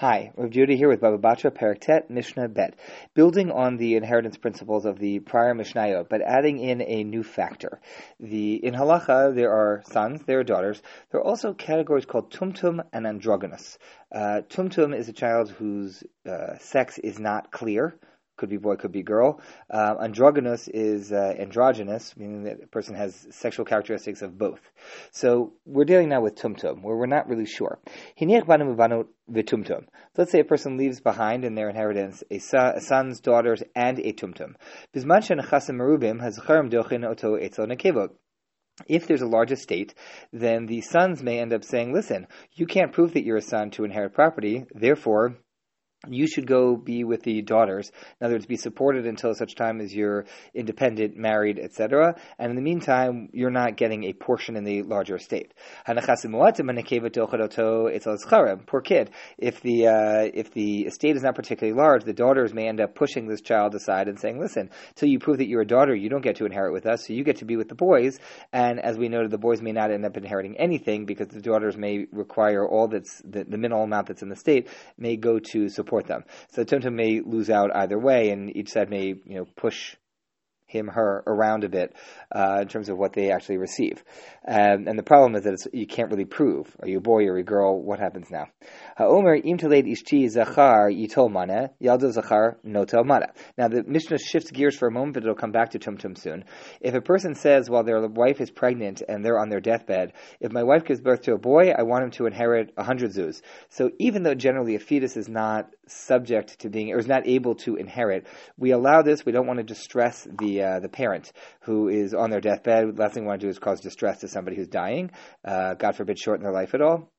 Hi, Rav Judah here with Baba Batra, Perek Tet, Mishnah Bet. Building on the inheritance principles of the prior Mishnayot, but adding in a new factor. The In Halacha, there are sons, there are daughters. There are also categories called Tumtum and Androgynous. Uh, tumtum is a child whose uh, sex is not clear could be boy, could be girl. Uh, androgynous is uh, androgynous, meaning that a person has sexual characteristics of both. So we're dealing now with tumtum, where we're not really sure. Let's say a person leaves behind in their inheritance a, a sons, daughters, and a tumtum. If there's a large estate, then the sons may end up saying, listen, you can't prove that you're a son to inherit property, therefore you should go be with the daughters. In other words, be supported until such time as you're independent, married, etc. And in the meantime, you're not getting a portion in the larger estate. Poor kid. If the uh, if the estate is not particularly large, the daughters may end up pushing this child aside and saying, "Listen, till you prove that you're a daughter, you don't get to inherit with us. So you get to be with the boys." And as we noted, the boys may not end up inheriting anything because the daughters may require all that's the, the minimal amount that's in the state may go to support support them. So Tumtum may lose out either way, and each side may you know push him, her around a bit uh, in terms of what they actually receive. Um, and the problem is that you can't really prove. Are you a boy or a girl? What happens now? Ha'omer im ishti zachar zachar. Now the Mishnah shifts gears for a moment, but it'll come back to tumtum soon. If a person says while their wife is pregnant and they're on their deathbed, if my wife gives birth to a boy, I want him to inherit a hundred zuz. So even though generally a fetus is not subject to being, or is not able to inherit, we allow this. We don't want to distress the uh, the parent who is on their deathbed. The Last thing we want to do is cause distress to somebody who's dying. Uh, God forbid, shorten their life at all.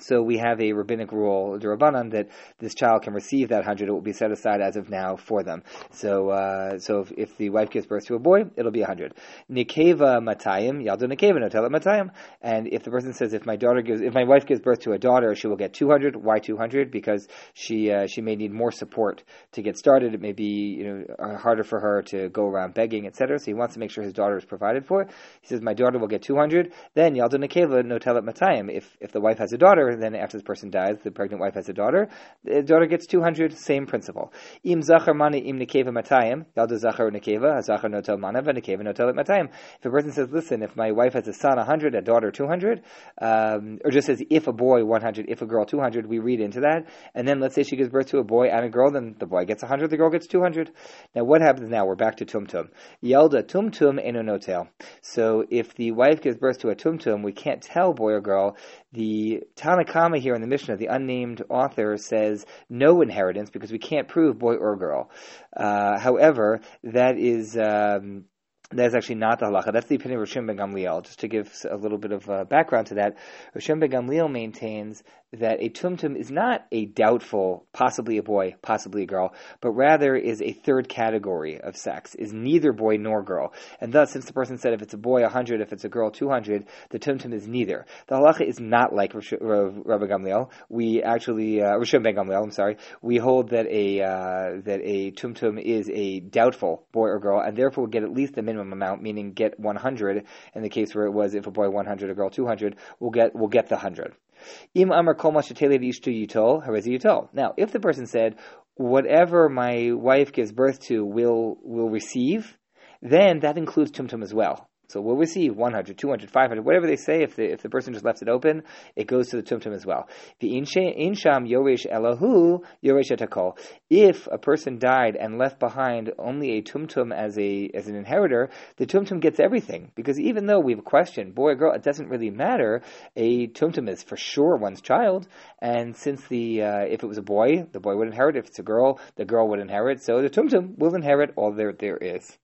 So we have a rabbinic rule, the Rabbanan, that this child can receive that hundred. It will be set aside as of now for them. So, uh, so if, if, the wife gives birth to a boy, it'll be a hundred. Nikeva matayim, yaldo nikeva, no matayim. And if the person says, if my daughter gives, if my wife gives birth to a daughter, she will get two hundred. Why two hundred? Because she uh, she may need more support to get started. It may be you know uh, harder for her to go around begging, etc. So he wants to make sure his daughter is provided for. He says, my daughter will get two hundred. Then yaldo nikeva, no tell matayim. If if the wife has a daughter then after this person dies, the pregnant wife has a daughter, the daughter gets 200, same principle. Im zachar mani im nekeva matayim, yalda zachar nekeva, notel mana, nekeva notel matayim. If a person says, listen, if my wife has a son 100, a daughter 200, um, or just says if a boy 100, if a girl 200, we read into that, and then let's say she gives birth to a boy and a girl, then the boy gets 100, the girl gets 200. Now what happens now? We're back to tumtum. Yalda tumtum eno notel. So if the wife gives birth to a tumtum, we can't tell boy or girl. The Tanna Kamma here in the Mishnah, the unnamed author says no inheritance because we can't prove boy or girl. Uh, however, that is. Um, that is actually not the halacha. That's the opinion of Rishon ben Gamliel. Just to give a little bit of uh, background to that, Rishon ben Gamliel maintains that a tumtum is not a doubtful, possibly a boy, possibly a girl, but rather is a third category of sex, is neither boy nor girl. And thus, since the person said if it's a boy 100, if it's a girl 200, the tumtum is neither. The halacha is not like Rabbi Gamliel. We actually, uh, ben Gamliel, I'm sorry, we hold that a, uh, that a tumtum is a doubtful boy or girl, and therefore we get at least the minimum amount, meaning get 100. In the case where it was if a boy 100, a girl 200, we'll get, we'll get the 100. Im amar kol yitol. Now, if the person said, whatever my wife gives birth to will, will receive, then that includes tumtum as well. So we'll receive 100, 200, 500, whatever they say. If the, if the person just left it open, it goes to the tumtum as well. The insham elahu etakol. If a person died and left behind only a tumtum as a as an inheritor, the tumtum gets everything because even though we have a question, boy or girl, it doesn't really matter. A tumtum is for sure one's child, and since the uh, if it was a boy, the boy would inherit. If it's a girl, the girl would inherit. So the tumtum will inherit all there there is.